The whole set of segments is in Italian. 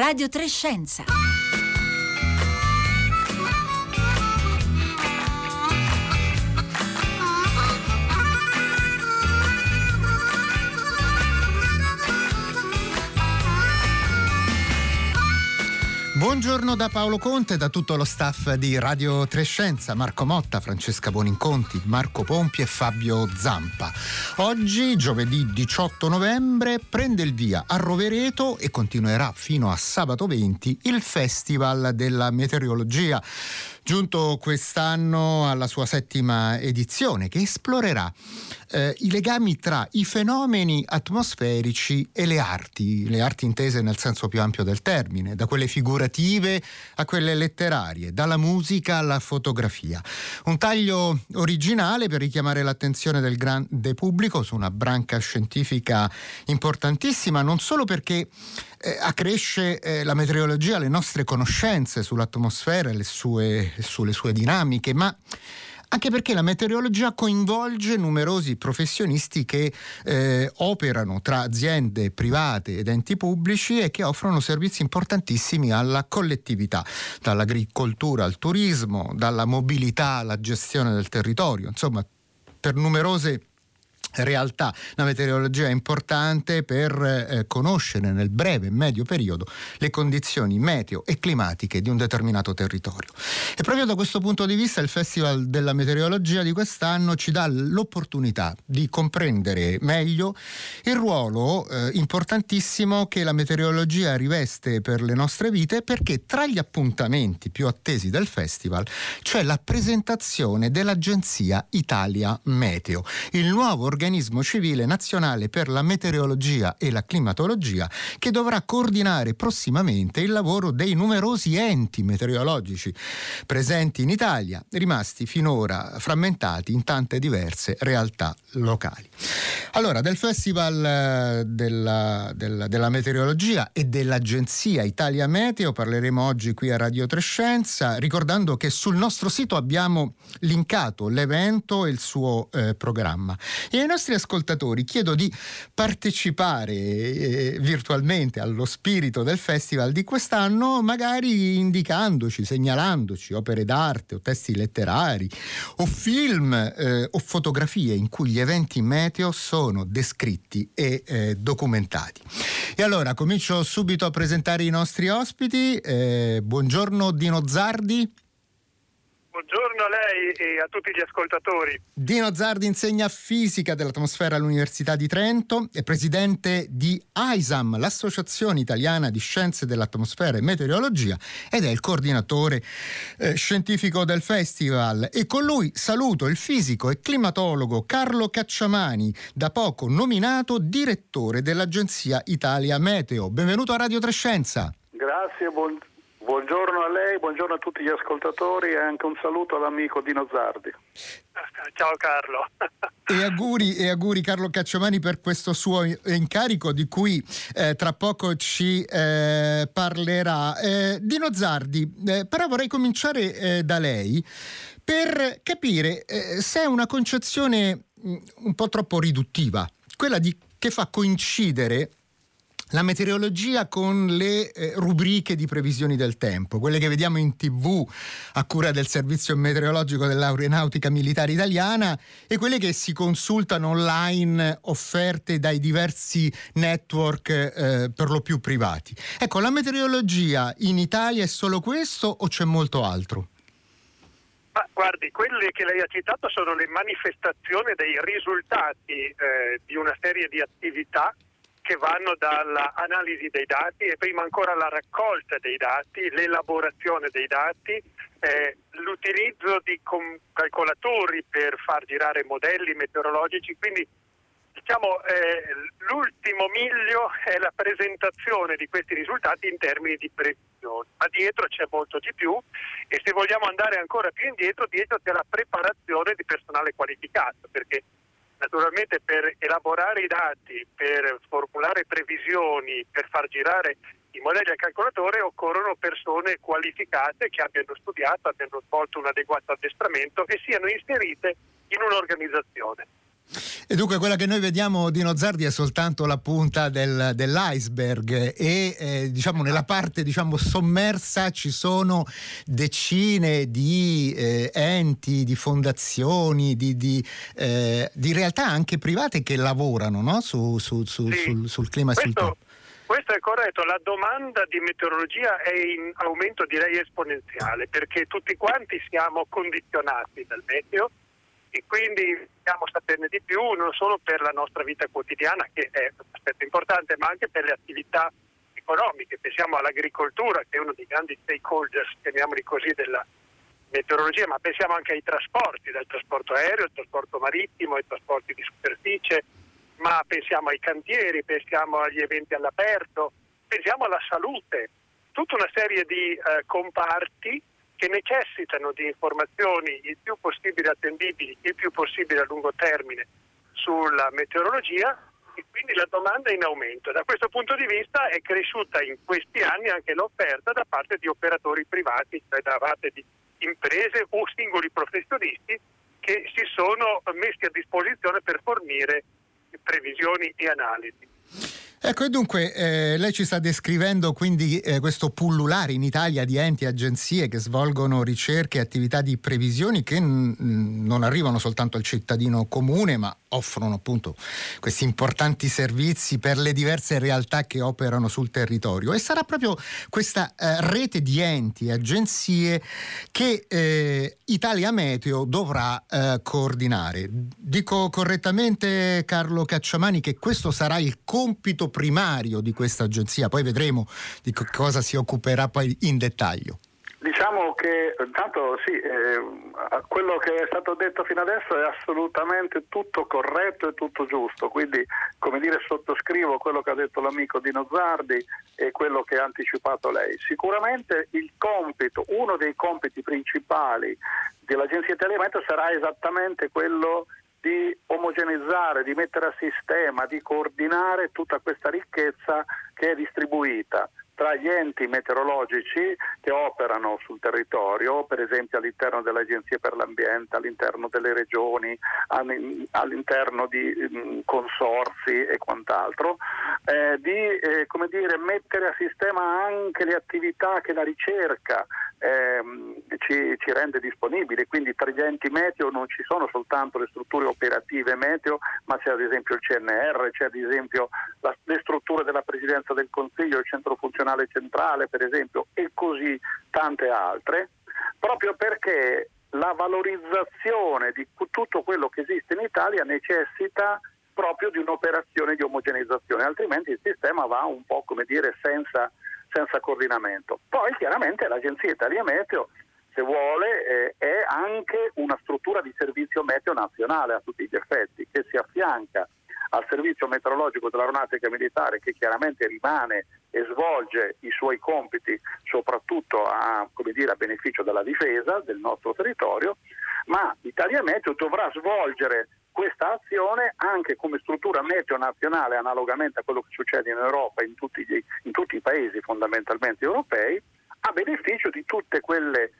Radio Trescenza. Buongiorno da Paolo Conte, da tutto lo staff di Radio Trescenza, Marco Motta, Francesca Boninconti, Marco Pompi e Fabio Zampa. Oggi, giovedì 18 novembre, prende il via a Rovereto e continuerà fino a sabato 20 il Festival della Meteorologia giunto quest'anno alla sua settima edizione che esplorerà eh, i legami tra i fenomeni atmosferici e le arti, le arti intese nel senso più ampio del termine, da quelle figurative a quelle letterarie, dalla musica alla fotografia. Un taglio originale per richiamare l'attenzione del grande pubblico su una branca scientifica importantissima, non solo perché eh, accresce eh, la meteorologia, le nostre conoscenze sull'atmosfera e sue, sulle sue dinamiche, ma anche perché la meteorologia coinvolge numerosi professionisti che eh, operano tra aziende private ed enti pubblici e che offrono servizi importantissimi alla collettività, dall'agricoltura al turismo, dalla mobilità alla gestione del territorio, insomma per numerose realtà. La meteorologia è importante per eh, conoscere nel breve e medio periodo le condizioni meteo e climatiche di un determinato territorio. E proprio da questo punto di vista il Festival della Meteorologia di quest'anno ci dà l'opportunità di comprendere meglio il ruolo eh, importantissimo che la meteorologia riveste per le nostre vite perché tra gli appuntamenti più attesi del festival c'è la presentazione dell'agenzia Italia Meteo, il nuovo organismo organismo civile nazionale per la meteorologia e la climatologia che dovrà coordinare prossimamente il lavoro dei numerosi enti meteorologici presenti in Italia, rimasti finora frammentati in tante diverse realtà locali. Allora, del Festival eh, della, della, della Meteorologia e dell'Agenzia Italia Meteo parleremo oggi qui a Radio Trescenza, ricordando che sul nostro sito abbiamo linkato l'evento e il suo eh, programma. E nostri ascoltatori chiedo di partecipare eh, virtualmente allo spirito del festival di quest'anno, magari indicandoci, segnalandoci opere d'arte o testi letterari o film eh, o fotografie in cui gli eventi meteo sono descritti e eh, documentati. E allora comincio subito a presentare i nostri ospiti. Eh, buongiorno Dino Zardi. Buongiorno a lei e a tutti gli ascoltatori. Dino Zardi insegna fisica dell'atmosfera all'Università di Trento, è presidente di AISAM, l'Associazione Italiana di Scienze dell'Atmosfera e Meteorologia, ed è il coordinatore eh, scientifico del festival. E con lui saluto il fisico e climatologo Carlo Cacciamani, da poco nominato direttore dell'Agenzia Italia Meteo. Benvenuto a Radio Trescenza. Grazie, buongiorno. Buongiorno a lei, buongiorno a tutti gli ascoltatori e anche un saluto all'amico Dino Zardi. Ciao Carlo. e, auguri, e auguri Carlo Cacciamani per questo suo incarico di cui eh, tra poco ci eh, parlerà. Eh, Dino Zardi, eh, però vorrei cominciare eh, da lei per capire eh, se è una concezione mh, mm, un po' troppo riduttiva, quella di, che fa coincidere la meteorologia con le eh, rubriche di previsioni del tempo, quelle che vediamo in tv a cura del servizio meteorologico dell'aeronautica militare italiana e quelle che si consultano online offerte dai diversi network eh, per lo più privati. Ecco, la meteorologia in Italia è solo questo o c'è molto altro? Ma guardi, quelle che lei ha citato sono le manifestazioni dei risultati eh, di una serie di attività che vanno dall'analisi dei dati e prima ancora la raccolta dei dati, l'elaborazione dei dati, eh, l'utilizzo di com- calcolatori per far girare modelli meteorologici, quindi diciamo eh, l'ultimo miglio è la presentazione di questi risultati in termini di previsione, ma dietro c'è molto di più e se vogliamo andare ancora più indietro, dietro c'è la preparazione di personale qualificato, perché Naturalmente per elaborare i dati, per formulare previsioni, per far girare i modelli al calcolatore occorrono persone qualificate che abbiano studiato, abbiano svolto un adeguato addestramento e siano inserite in un'organizzazione. E dunque quella che noi vediamo di Nozardi è soltanto la punta del, dell'iceberg e eh, diciamo nella parte diciamo, sommersa ci sono decine di eh, enti, di fondazioni, di, di, eh, di, realtà anche private che lavorano no? su, su, su, sì. sul, sul, clima questo, sul tempo. Questo è corretto, la domanda di meteorologia è in aumento direi esponenziale perché tutti quanti siamo condizionati dal meteo e quindi dobbiamo saperne di più non solo per la nostra vita quotidiana, che è un aspetto importante, ma anche per le attività economiche. Pensiamo all'agricoltura, che è uno dei grandi stakeholders, chiamiamoli così, della meteorologia, ma pensiamo anche ai trasporti, dal trasporto aereo, al trasporto marittimo, ai trasporti di superficie, ma pensiamo ai cantieri, pensiamo agli eventi all'aperto, pensiamo alla salute, tutta una serie di eh, comparti che necessitano di informazioni il più possibile attendibili, il più possibile a lungo termine sulla meteorologia e quindi la domanda è in aumento. Da questo punto di vista è cresciuta in questi anni anche l'offerta da parte di operatori privati, cioè da parte di imprese o singoli professionisti che si sono messi a disposizione per fornire previsioni e analisi. Ecco, e dunque eh, lei ci sta descrivendo quindi eh, questo pullulare in Italia di enti e agenzie che svolgono ricerche e attività di previsioni che n- non arrivano soltanto al cittadino comune, ma offrono appunto questi importanti servizi per le diverse realtà che operano sul territorio. E sarà proprio questa eh, rete di enti e agenzie che eh, Italia Meteo dovrà eh, coordinare. Dico correttamente, Carlo Cacciamani, che questo sarà il compito primario di questa agenzia, poi vedremo di cosa si occuperà poi in dettaglio. Diciamo che intanto sì, eh, quello che è stato detto fino adesso è assolutamente tutto corretto e tutto giusto, quindi come dire sottoscrivo quello che ha detto l'amico Dino Zardi e quello che ha anticipato lei. Sicuramente il compito, uno dei compiti principali dell'Agenzia Telemetro sarà esattamente quello di omogeneizzare, di mettere a sistema, di coordinare tutta questa ricchezza che è distribuita tra gli enti meteorologici che operano sul territorio, per esempio all'interno delle agenzie per l'ambiente, all'interno delle regioni, all'interno di mm, consorsi e quant'altro, eh, di eh, dire, mettere a sistema anche le attività che la ricerca ehm, ci, ci, rende disponibili, quindi tra gli enti meteo non ci sono soltanto le strutture operative meteo, ma c'è ad esempio il CNR, c'è ad esempio la, le strutture della Presidenza del Consiglio, il Centro Funzionale Centrale per esempio e così tante altre, proprio perché la valorizzazione di tutto quello che esiste in Italia necessita proprio di un'operazione di omogeneizzazione, altrimenti il sistema va un po' come dire senza senza coordinamento. Poi chiaramente l'Agenzia Italia Meteo, se vuole, eh, è anche una struttura di servizio meteo nazionale a tutti gli effetti, che si affianca al servizio meteorologico dell'aeronautica militare che chiaramente rimane e svolge i suoi compiti soprattutto a, dire, a, beneficio della difesa del nostro territorio, ma Italia Meteo dovrà svolgere questa azione anche come struttura meteo nazionale, analogamente a quello che succede in Europa, in tutti, gli, in tutti i paesi fondamentalmente europei, a beneficio di tutte quelle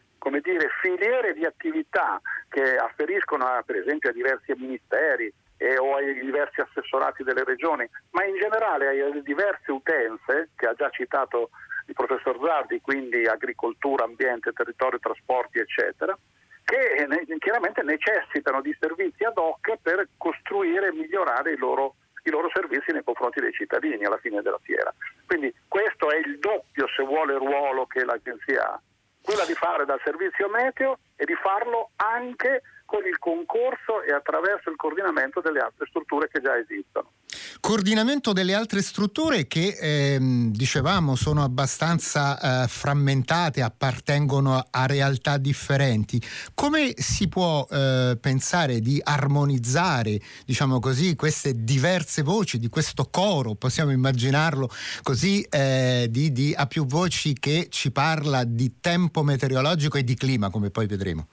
dire, filiere di attività che afferiscono a, per esempio a diversi ministeri eh, o ai diversi assessorati delle regioni, ma in generale alle diverse utenze che ha già citato il professor Zardi, quindi agricoltura, ambiente, territorio, trasporti, eccetera, che chiaramente necessitano di servizi ad hoc per costruire e migliorare i loro, i loro servizi nei confronti dei cittadini alla fine della fiera. Quindi questo è il doppio, se vuole, ruolo che l'agenzia ha, quella di fare dal servizio meteo e di farlo anche con il concorso e attraverso il coordinamento delle altre strutture che già esistono. Coordinamento delle altre strutture che ehm, dicevamo sono abbastanza eh, frammentate, appartengono a realtà differenti. Come si può eh, pensare di armonizzare, diciamo così, queste diverse voci di questo coro, possiamo immaginarlo così, eh, di, di, a più voci che ci parla di tempo meteorologico e di clima, come poi vedremo?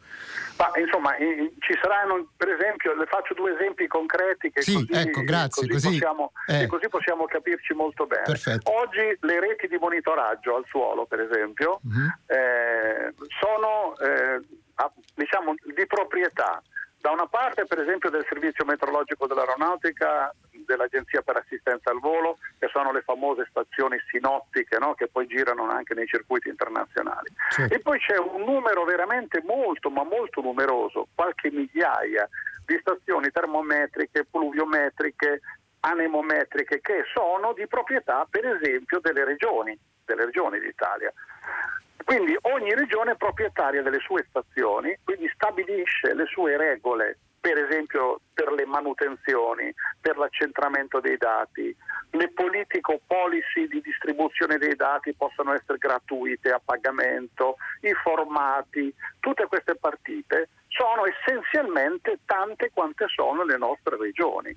Ma insomma, ci saranno, per esempio, le faccio due esempi concreti che sì, così, ecco, grazie, così, così, possiamo, eh. così, possiamo, capirci molto bene. Perfetto. Oggi le reti di monitoraggio al suolo, per esempio, uh-huh. eh, sono eh, diciamo, di proprietà Da una parte per esempio del servizio meteorologico dell'aeronautica, dell'Agenzia per assistenza al volo, che sono le famose stazioni sinottiche no? che poi girano anche nei circuiti internazionali. Certo. E poi c'è un numero veramente molto, ma molto numeroso, qualche migliaia di stazioni termometriche, pluviometriche, anemometriche che sono di proprietà per esempio delle regioni, delle regioni d'Italia. Quindi ogni regione è proprietaria delle sue stazioni, quindi stabilisce le sue regole, per esempio per le manutenzioni, per l'accentramento dei dati. Le politiche o policy di distribuzione dei dati possono essere gratuite a pagamento, i formati, tutte queste partite sono essenzialmente tante quante sono le nostre regioni.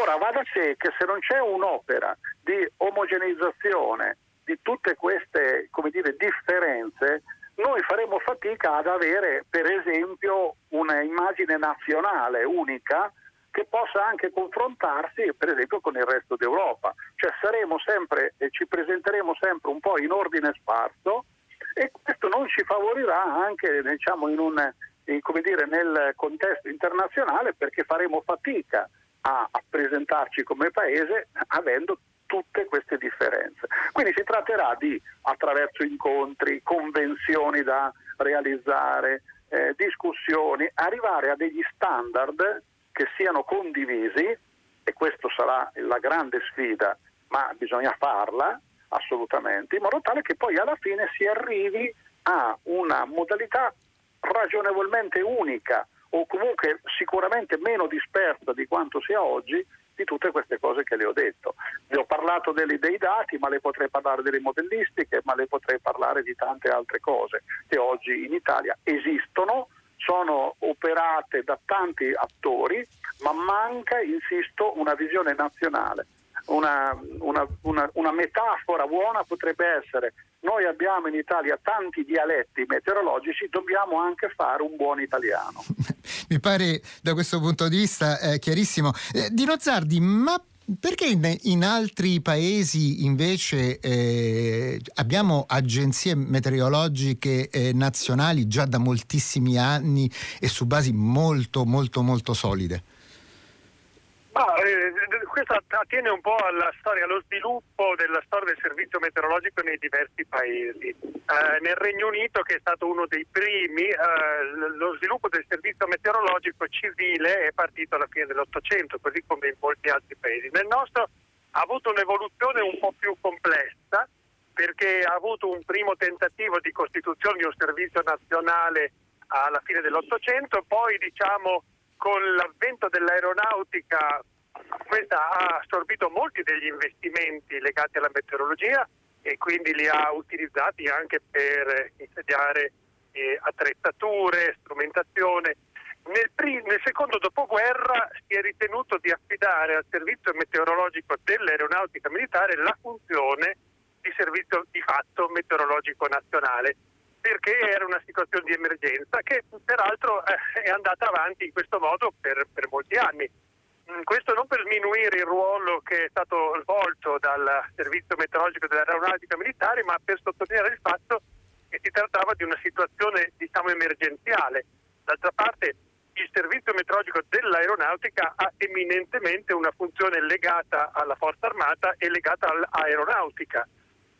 Ora va da sé che se non c'è un'opera di omogeneizzazione di tutte queste dire, differenze, noi faremo fatica ad avere per esempio una immagine nazionale unica che possa anche confrontarsi per esempio con il resto d'Europa, cioè saremo sempre e ci presenteremo sempre un po' in ordine sparso e questo non ci favorirà anche diciamo, in un, in, dire, nel contesto internazionale perché faremo fatica a, a presentarci come paese avendo tutte queste differenze. Quindi si tratterà di, attraverso incontri, convenzioni da realizzare, eh, discussioni, arrivare a degli standard che siano condivisi, e questa sarà la grande sfida, ma bisogna farla assolutamente, in modo tale che poi alla fine si arrivi a una modalità ragionevolmente unica o comunque sicuramente meno dispersa di quanto sia oggi di tutte queste cose che le ho detto. Vi ho parlato dei, dei dati, ma le potrei parlare delle modellistiche, ma le potrei parlare di tante altre cose che oggi in Italia esistono, sono operate da tanti attori, ma manca, insisto, una visione nazionale. Una, una, una, una metafora buona potrebbe essere noi abbiamo in Italia tanti dialetti meteorologici, dobbiamo anche fare un buon italiano. Mi pare da questo punto di vista eh, chiarissimo. Eh, Dino Zardi, ma perché in, in, altri paesi invece eh, abbiamo agenzie meteorologiche eh, nazionali già da moltissimi anni e su basi molto molto molto solide? Ah, eh, questo attiene un po' alla storia, allo sviluppo della storia del servizio meteorologico nei diversi paesi. Eh, nel Regno Unito, che è stato uno dei primi, eh, lo sviluppo del servizio meteorologico civile è partito alla fine dell'Ottocento, così come in molti altri paesi. Nel nostro ha avuto un'evoluzione un po' più complessa perché ha avuto un primo tentativo di costituzione di un servizio nazionale alla fine dell'Ottocento, poi diciamo con l'avvento dell'aeronautica questa ha assorbito molti degli investimenti legati alla meteorologia e quindi li ha utilizzati anche per insediare eh, attrezzature, strumentazione. Nel, prim- nel, secondo dopoguerra si è ritenuto di affidare al servizio meteorologico dell'aeronautica militare la funzione di servizio di fatto meteorologico nazionale perché era una situazione di emergenza che peraltro eh, è andata avanti in questo modo per, per molti anni. Mm, questo non per sminuire il ruolo che è stato svolto dal servizio meteorologico dell'aeronautica militare, ma per sottolineare il fatto che si trattava di una situazione diciamo emergenziale. D'altra parte il servizio meteorologico dell'aeronautica ha eminentemente una funzione legata alla forza armata e legata all'aeronautica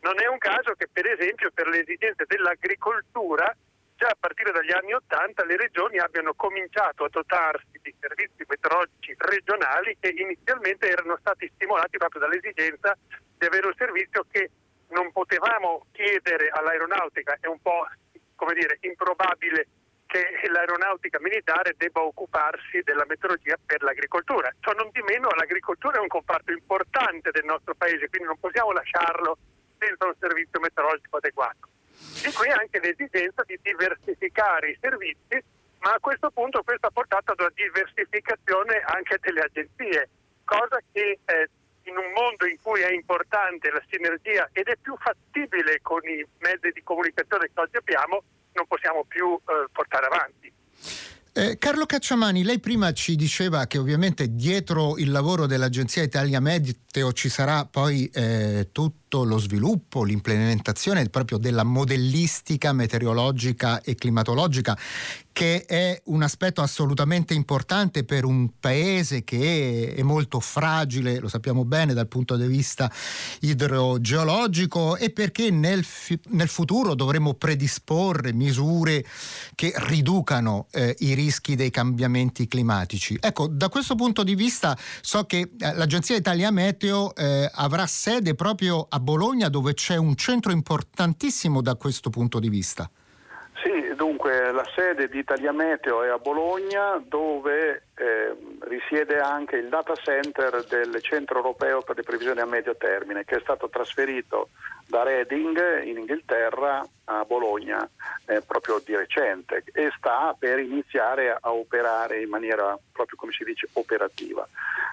non è un caso che per esempio per le esigenze dell'agricoltura già a partire dagli anni Ottanta le regioni abbiano cominciato a dotarsi di servizi meteorologici regionali che inizialmente erano stati stimolati proprio dall'esigenza di avere un servizio che non potevamo chiedere all'aeronautica, è un po' come dire improbabile che l'aeronautica militare debba occuparsi della meteorologia per l'agricoltura. Ciò non di meno l'agricoltura è un comparto importante del nostro paese, quindi non possiamo lasciarlo senza un servizio meteorologico adeguato. Di qui anche l'esigenza di diversificare i servizi, ma a questo punto questo ha portato ad una diversificazione anche delle agenzie, cosa che eh, in un mondo in cui è importante la sinergia ed è più fattibile con i mezzi di comunicazione che oggi abbiamo, non possiamo più eh, portare avanti. Eh, Carlo Cacciamani, lei prima ci diceva che ovviamente dietro il lavoro dell'Agenzia Italia Meteo ci sarà poi eh, tutto lo sviluppo, l'implementazione proprio della modellistica meteorologica e climatologica che è un aspetto assolutamente importante per un paese che è molto fragile, lo sappiamo bene dal punto di vista idrogeologico e perché nel, nel futuro dovremo predisporre misure che riducano eh, i rischi dei cambiamenti climatici. Ecco, da questo punto di vista so che eh, l'Agenzia Italia Meteo eh, avrà sede proprio a Bologna dove c'è un centro importantissimo da questo punto di vista. Dunque la sede di Italia Meteo è a Bologna dove eh, risiede anche il data center del Centro Europeo per le previsioni a medio termine che è stato trasferito da Reading in Inghilterra a Bologna eh, proprio di recente e sta per iniziare a operare in maniera proprio come si dice operativa.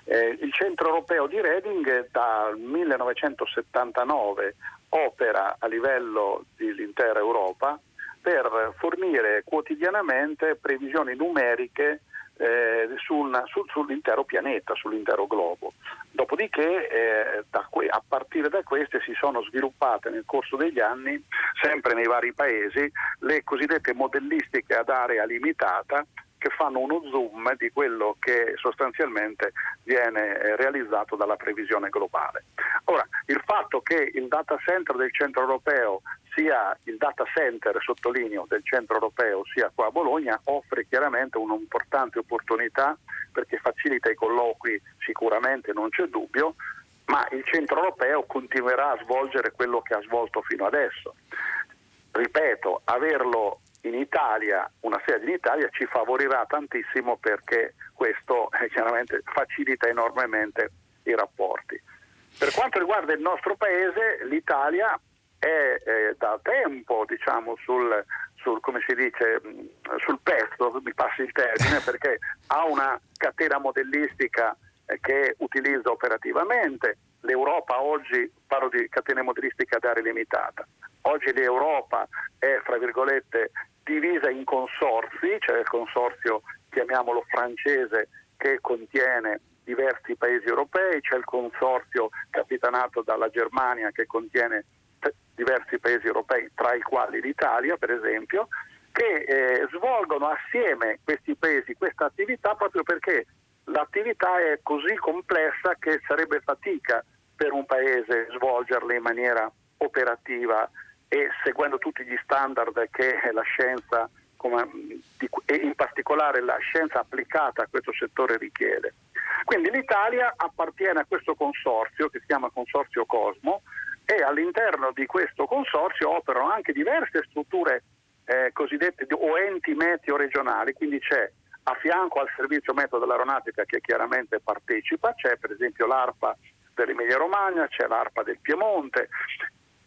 Eh, il Centro Europeo di Reading dal 1979 opera a livello dell'intera Europa per fornire quotidianamente previsioni numeriche eh, sul, sul, sull'intero pianeta, sull'intero globo. Dopodiché eh, que- a partire da queste si sono sviluppate nel corso degli anni, sempre nei vari paesi, le cosiddette modellistiche ad area limitata che fanno uno zoom di quello che sostanzialmente viene eh, realizzato dalla previsione globale. Ora, il fatto che il data center del centro europeo sia il data center, sottolineo, del centro europeo sia qua a Bologna, offre chiaramente un'importante opportunità perché facilita i colloqui sicuramente, non c'è dubbio, ma il centro europeo continuerà a svolgere quello che ha svolto fino adesso. Ripeto, averlo in Italia, una sede in Italia ci favorirà tantissimo perché questo eh, chiaramente facilita enormemente i rapporti. Per quanto riguarda il nostro paese, l'Italia è eh, da tempo diciamo, sul, sul, dice, sul, pezzo, mi passi il termine, perché ha una catena modellistica eh, che utilizza operativamente. L'Europa oggi, parlo di catena modellistica ad area limitata, oggi l'Europa è, fra virgolette, divisa in consorzi, cioè il consorzio, chiamiamolo francese, che contiene diversi paesi europei, c'è il consorzio capitanato dalla Germania che contiene diversi paesi europei, tra i quali l'Italia per esempio, che eh, svolgono assieme questi paesi questa attività proprio perché l'attività è così complessa che sarebbe fatica per un paese svolgerla in maniera operativa e seguendo tutti gli standard che la scienza come, e in particolare la scienza applicata a questo settore richiede. Quindi l'Italia appartiene a questo consorzio che si chiama Consorzio Cosmo e all'interno di questo consorzio operano anche diverse strutture eh, cosiddette o enti meteo regionali, quindi c'è a fianco al servizio meteo dell'aeronautica che chiaramente partecipa, c'è per esempio l'ARPA dell'Emilia Romagna, c'è l'ARPA del Piemonte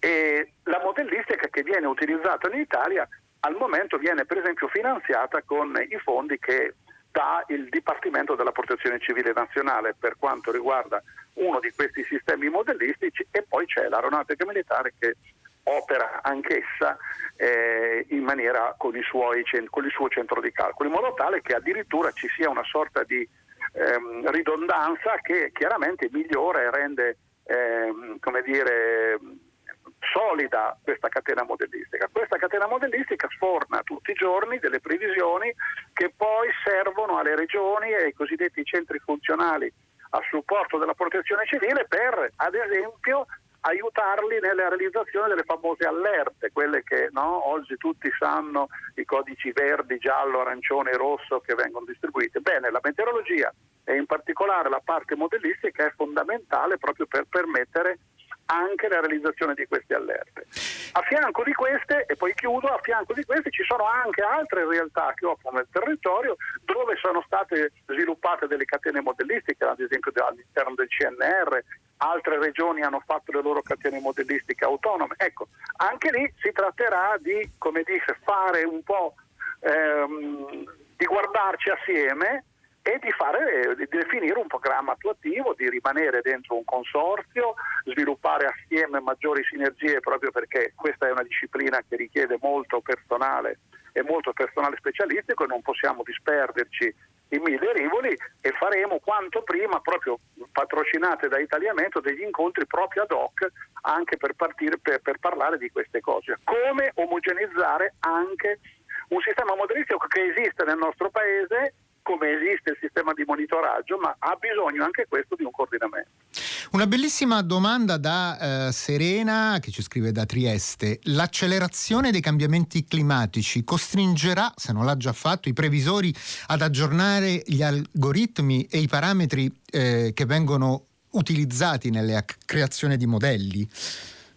e la modellistica che viene utilizzata in Italia al momento viene per esempio finanziata con i fondi che dà il Dipartimento della Protezione Civile Nazionale per quanto riguarda uno di questi sistemi modellistici e poi c'è l'aeronautica militare che opera anch'essa eh, in maniera con, suoi, con, il suo centro di calcolo, in modo tale che addirittura ci sia una sorta di ehm, ridondanza che chiaramente migliora e rende ehm, come dire, solida questa catena modellistica. Questa catena modellistica sforna tutti i giorni delle previsioni che poi servono alle regioni e ai cosiddetti centri funzionali a supporto della protezione civile per, ad esempio, aiutarli nella realizzazione delle famose allerte, quelle che no, oggi tutti sanno, i codici verdi, giallo, arancione e rosso che vengono distribuiti. Bene, la meteorologia e in particolare la parte modellistica è fondamentale proprio per permettere anche la realizzazione di queste allerte. A fianco di queste, e poi chiudo, a fianco di queste ci sono anche altre realtà che operano nel territorio dove sono state sviluppate delle catene modellistiche, ad esempio all'interno del CNR, altre regioni hanno fatto le loro catene modellistiche autonome. Ecco, anche lì si tratterà di, come dice, fare un po' ehm, di guardarci assieme e di, fare, di definire un programma attuativo, di rimanere dentro un consorzio, sviluppare assieme maggiori sinergie proprio perché questa è una disciplina che richiede molto personale e molto personale specialistico e non possiamo disperderci in mille rivoli e faremo quanto prima, proprio patrocinate da Italiamento, degli incontri proprio ad hoc anche per, partire, per, per parlare di queste cose. Come omogenizzare anche un sistema modelistico che esiste nel nostro paese come esiste il sistema di monitoraggio, ma ha bisogno anche questo di un coordinamento. Una bellissima domanda da eh, Serena che ci scrive da Trieste. L'accelerazione dei cambiamenti climatici costringerà, se non l'ha già fatto, i previsori ad aggiornare gli algoritmi e i parametri eh, che vengono utilizzati nella creazione di modelli?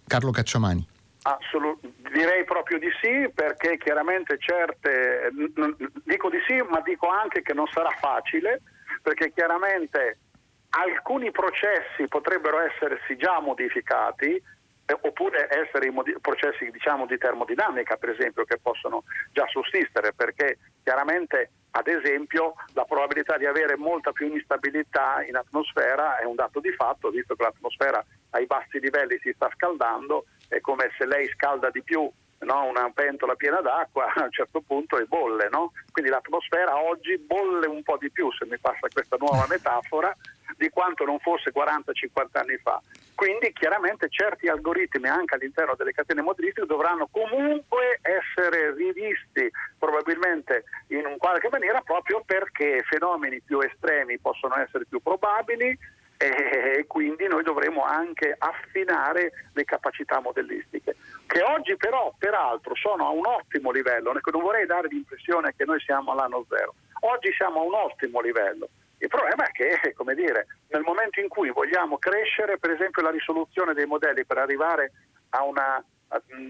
Carlo Cacciamani. Assolutamente. Direi proprio di sì perché chiaramente certe, dico di sì ma dico anche che non sarà facile perché chiaramente alcuni processi potrebbero essersi già modificati eh, oppure essere modi- processi diciamo, di termodinamica per esempio che possono già sussistere perché chiaramente ad esempio la probabilità di avere molta più instabilità in atmosfera è un dato di fatto visto che l'atmosfera ai bassi livelli si sta scaldando è come se lei scalda di più no? una pentola piena d'acqua a un certo punto e bolle. No? Quindi l'atmosfera oggi bolle un po' di più, se mi passa questa nuova metafora, di quanto non fosse 40-50 anni fa. Quindi chiaramente certi algoritmi anche all'interno delle catene motrici dovranno comunque essere rivisti probabilmente in un qualche maniera proprio perché fenomeni più estremi possono essere più probabili e quindi noi dovremo anche affinare le capacità modellistiche, che oggi però peraltro sono a un ottimo livello, non vorrei dare l'impressione che noi siamo all'anno zero, oggi siamo a un ottimo livello. Il problema è che, come dire, nel momento in cui vogliamo crescere, per esempio la risoluzione dei modelli per arrivare a una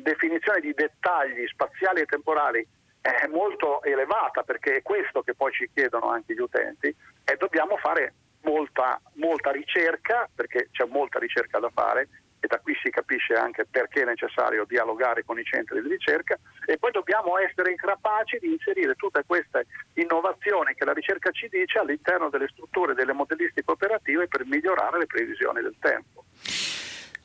definizione di dettagli spaziali e temporali è molto elevata, perché è questo che poi ci chiedono anche gli utenti, e dobbiamo fare molta, molta ricerca, perché c'è molta ricerca da fare e da qui si capisce anche perché è necessario dialogare con i centri di ricerca e poi dobbiamo essere capaci di inserire tutte queste innovazioni che la ricerca ci dice all'interno delle strutture delle modellistiche operative per migliorare le previsioni del tempo.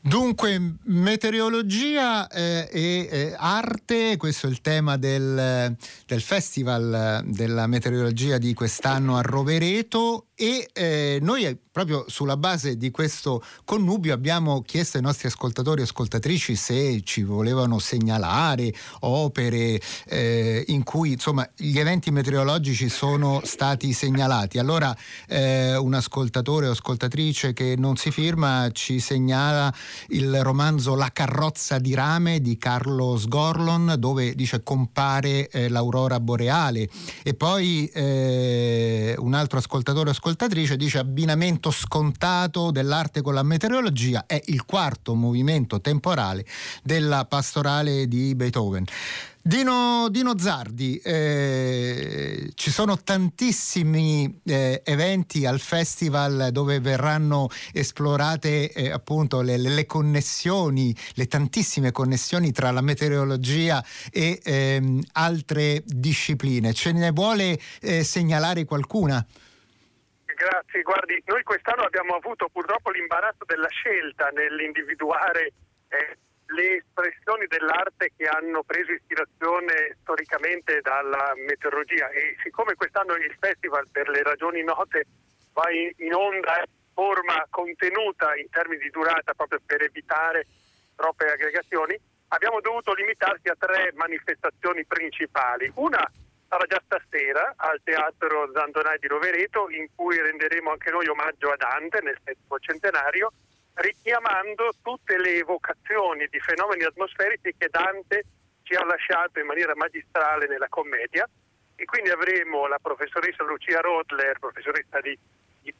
Dunque, meteorologia eh, e eh, arte, questo è il tema del, del, Festival della meteorologia di quest'anno a Rovereto e eh, noi proprio sulla base di questo connubio abbiamo chiesto ai nostri ascoltatori e ascoltatrici se ci volevano segnalare opere eh, in cui insomma gli eventi meteorologici sono stati segnalati. Allora eh, un ascoltatore o ascoltatrice che non si firma ci segnala il romanzo La carrozza di rame di Carlo Sgorlon dove dice compare eh, l'aurora boreale e poi eh, un altro ascoltatore o ascoltatrice dice abbinamento scontato dell'arte con la meteorologia è il quarto movimento temporale della pastorale di Beethoven. Dino, Dino Zardi, eh, ci sono tantissimi eh, eventi al festival dove verranno esplorate eh, appunto le, le, connessioni, le tantissime connessioni tra la meteorologia e ehm, altre discipline. Ce ne vuole eh, segnalare qualcuna? Grazie, guardi, noi quest'anno abbiamo avuto purtroppo l'imbarazzo della scelta nell'individuare eh, le espressioni dell'arte che hanno preso ispirazione storicamente dalla meteorologia e siccome quest'anno il festival per le ragioni note va in, onda in forma contenuta in termini di durata proprio per evitare troppe aggregazioni, abbiamo dovuto limitarci a tre manifestazioni principali. Una sarà già stasera al Teatro Zandonai di Rovereto in cui renderemo anche noi omaggio a Dante nel settimo centenario richiamando tutte le evocazioni di fenomeni atmosferici che Dante ci ha lasciato in maniera magistrale nella commedia e quindi avremo la professoressa Lucia Rodler, professoressa di,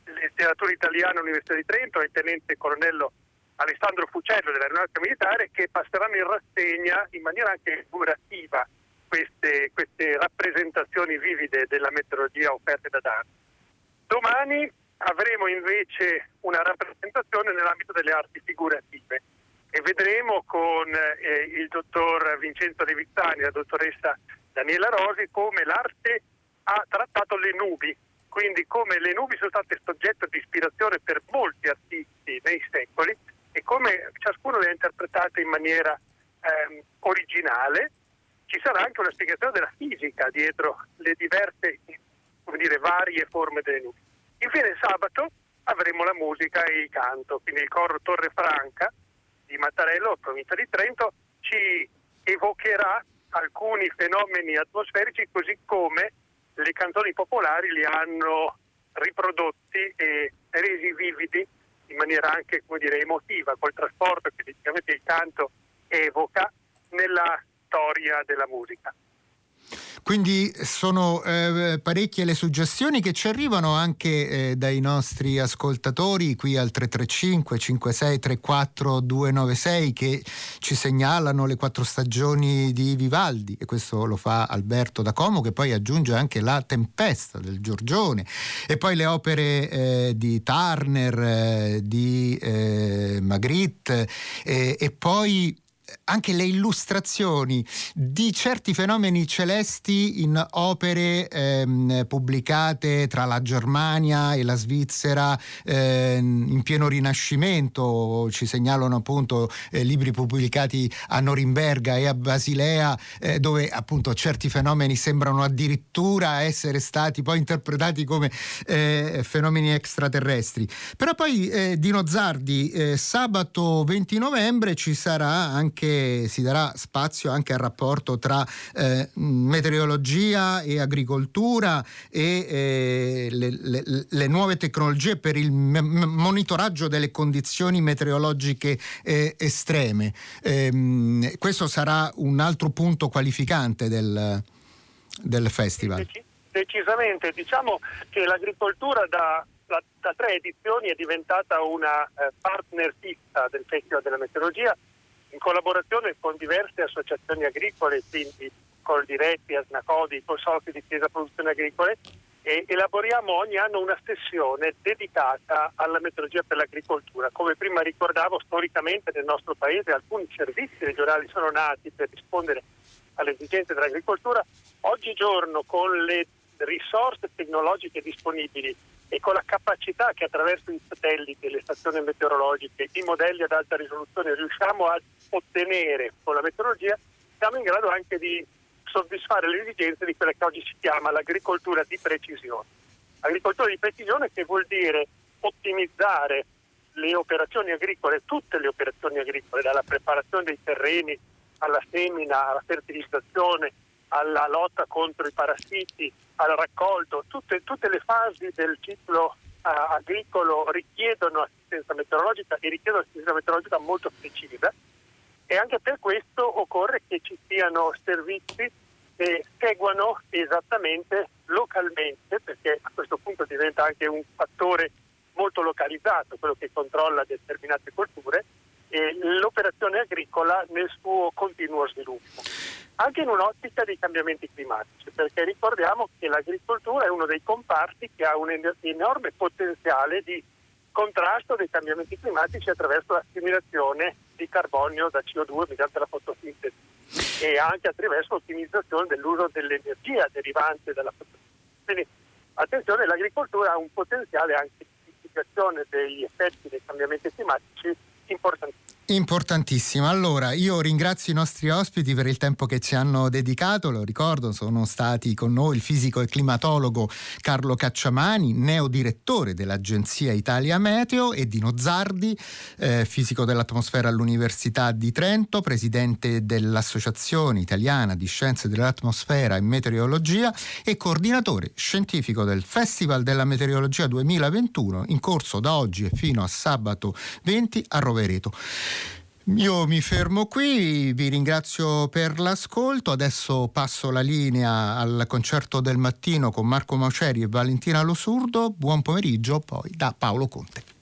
letteratura italiana all'Università di Trento e il tenente colonnello Alessandro Fucello dell'Aeronautica Militare che passeranno in rassegna in maniera anche figurativa queste, queste rappresentazioni vivide della meteorologia offerte da Dante. Domani avremo invece una rappresentazione nell'ambito delle arti figurative e vedremo con eh, il dottor Vincenzo Levizzani e la dottoressa Daniela Rosi come l'arte ha trattato le nubi, quindi come le nubi sono state soggetto di ispirazione per molti artisti nei secoli e come ciascuno le ha interpretate in maniera ehm, originale ci sarà anche una spiegazione della fisica dietro le diverse, come dire, varie forme delle nubi. Infine sabato avremo la musica e il canto, quindi il coro Torre Franca di Mattarello, provincia di Trento, ci evocherà alcuni fenomeni atmosferici così come le canzoni popolari li hanno riprodotti e resi vividi in maniera anche dire, emotiva, col trasporto che il canto evoca nella storia della musica. Quindi sono eh, parecchie le suggestioni che ci arrivano anche eh, dai nostri ascoltatori qui al 335 56 34 296 che ci segnalano le quattro stagioni di Vivaldi e questo lo fa Alberto da Como che poi aggiunge anche La Tempesta del Giorgione e poi le opere eh, di Turner, eh, di eh, Magritte e poi anche le illustrazioni di certi fenomeni celesti in opere ehm, pubblicate tra la Germania e la Svizzera ehm, in pieno rinascimento, ci segnalano appunto eh, libri pubblicati a Norimberga e a Basilea eh, dove appunto certi fenomeni sembrano addirittura essere stati poi interpretati come eh, fenomeni extraterrestri. Però poi eh, Dino Zardi, eh, sabato 20 novembre ci sarà anche che si darà spazio anche al rapporto tra eh, meteorologia e agricoltura e eh, le, le, le, nuove tecnologie per il m- monitoraggio delle condizioni meteorologiche eh, estreme. Ehm, questo sarà un altro punto qualificante del, del festival. Decisamente, diciamo che l'agricoltura da, da tre edizioni è diventata una eh, partner fissa del Festival della Meteorologia in collaborazione con diverse associazioni agricole, quindi col Diretti, Asnacodi, Consorzi di Chiesa Produzione Agricole, elaboriamo ogni anno una sessione dedicata alla meteorologia per l'agricoltura. Come prima ricordavo, storicamente nel nostro paese alcuni servizi regionali sono nati per rispondere alle esigenze dell'agricoltura. Oggigiorno con le risorse tecnologiche disponibili e con la capacità che attraverso i satelliti, le stazioni meteorologiche, i modelli ad alta risoluzione riusciamo a ottenere con la meteorologia, siamo in grado anche di soddisfare le esigenze di quella che oggi si chiama l'agricoltura di precisione. Agricoltura di precisione che vuol dire ottimizzare le operazioni agricole, tutte le operazioni agricole, dalla preparazione dei terreni alla semina, alla fertilizzazione, alla lotta contro i parassiti, al raccolto, tutte, tutte le fasi del ciclo uh, agricolo richiedono assistenza meteorologica e richiedono assistenza meteorologica molto precisa. E anche per questo occorre che ci siano servizi che seguano esattamente localmente, perché a questo punto diventa anche un fattore molto localizzato, quello che controlla determinate colture, l'operazione agricola nel suo continuo sviluppo anche in un'ottica dei cambiamenti climatici, perché ricordiamo che l'agricoltura è uno dei comparti che ha un enorme potenziale di contrasto dei cambiamenti climatici attraverso l'assimilazione di carbonio da CO2 mediante la fotosintesi e anche attraverso l'ottimizzazione dell'uso dell'energia derivante dalla fotosintesi. Quindi attenzione, l'agricoltura ha un potenziale anche di mitigazione degli effetti dei cambiamenti climatici importantissimo. Importantissimo. Allora, io ringrazio i nostri ospiti per il tempo che ci hanno dedicato. Lo ricordo, sono stati con noi il fisico e climatologo Carlo Cacciamani, neodirettore dell'Agenzia Italia Meteo, e Dino Zardi, eh, fisico dell'atmosfera all'Università di Trento, presidente dell'Associazione Italiana di Scienze dell'Atmosfera e Meteorologia e coordinatore scientifico del Festival della Meteorologia 2021 in corso da oggi e fino a sabato 20 a Rovereto. Io mi fermo qui, vi ringrazio per l'ascolto, adesso passo la linea al concerto del mattino con Marco Mauceri e Valentina Losurdo, buon pomeriggio poi da Paolo Conte.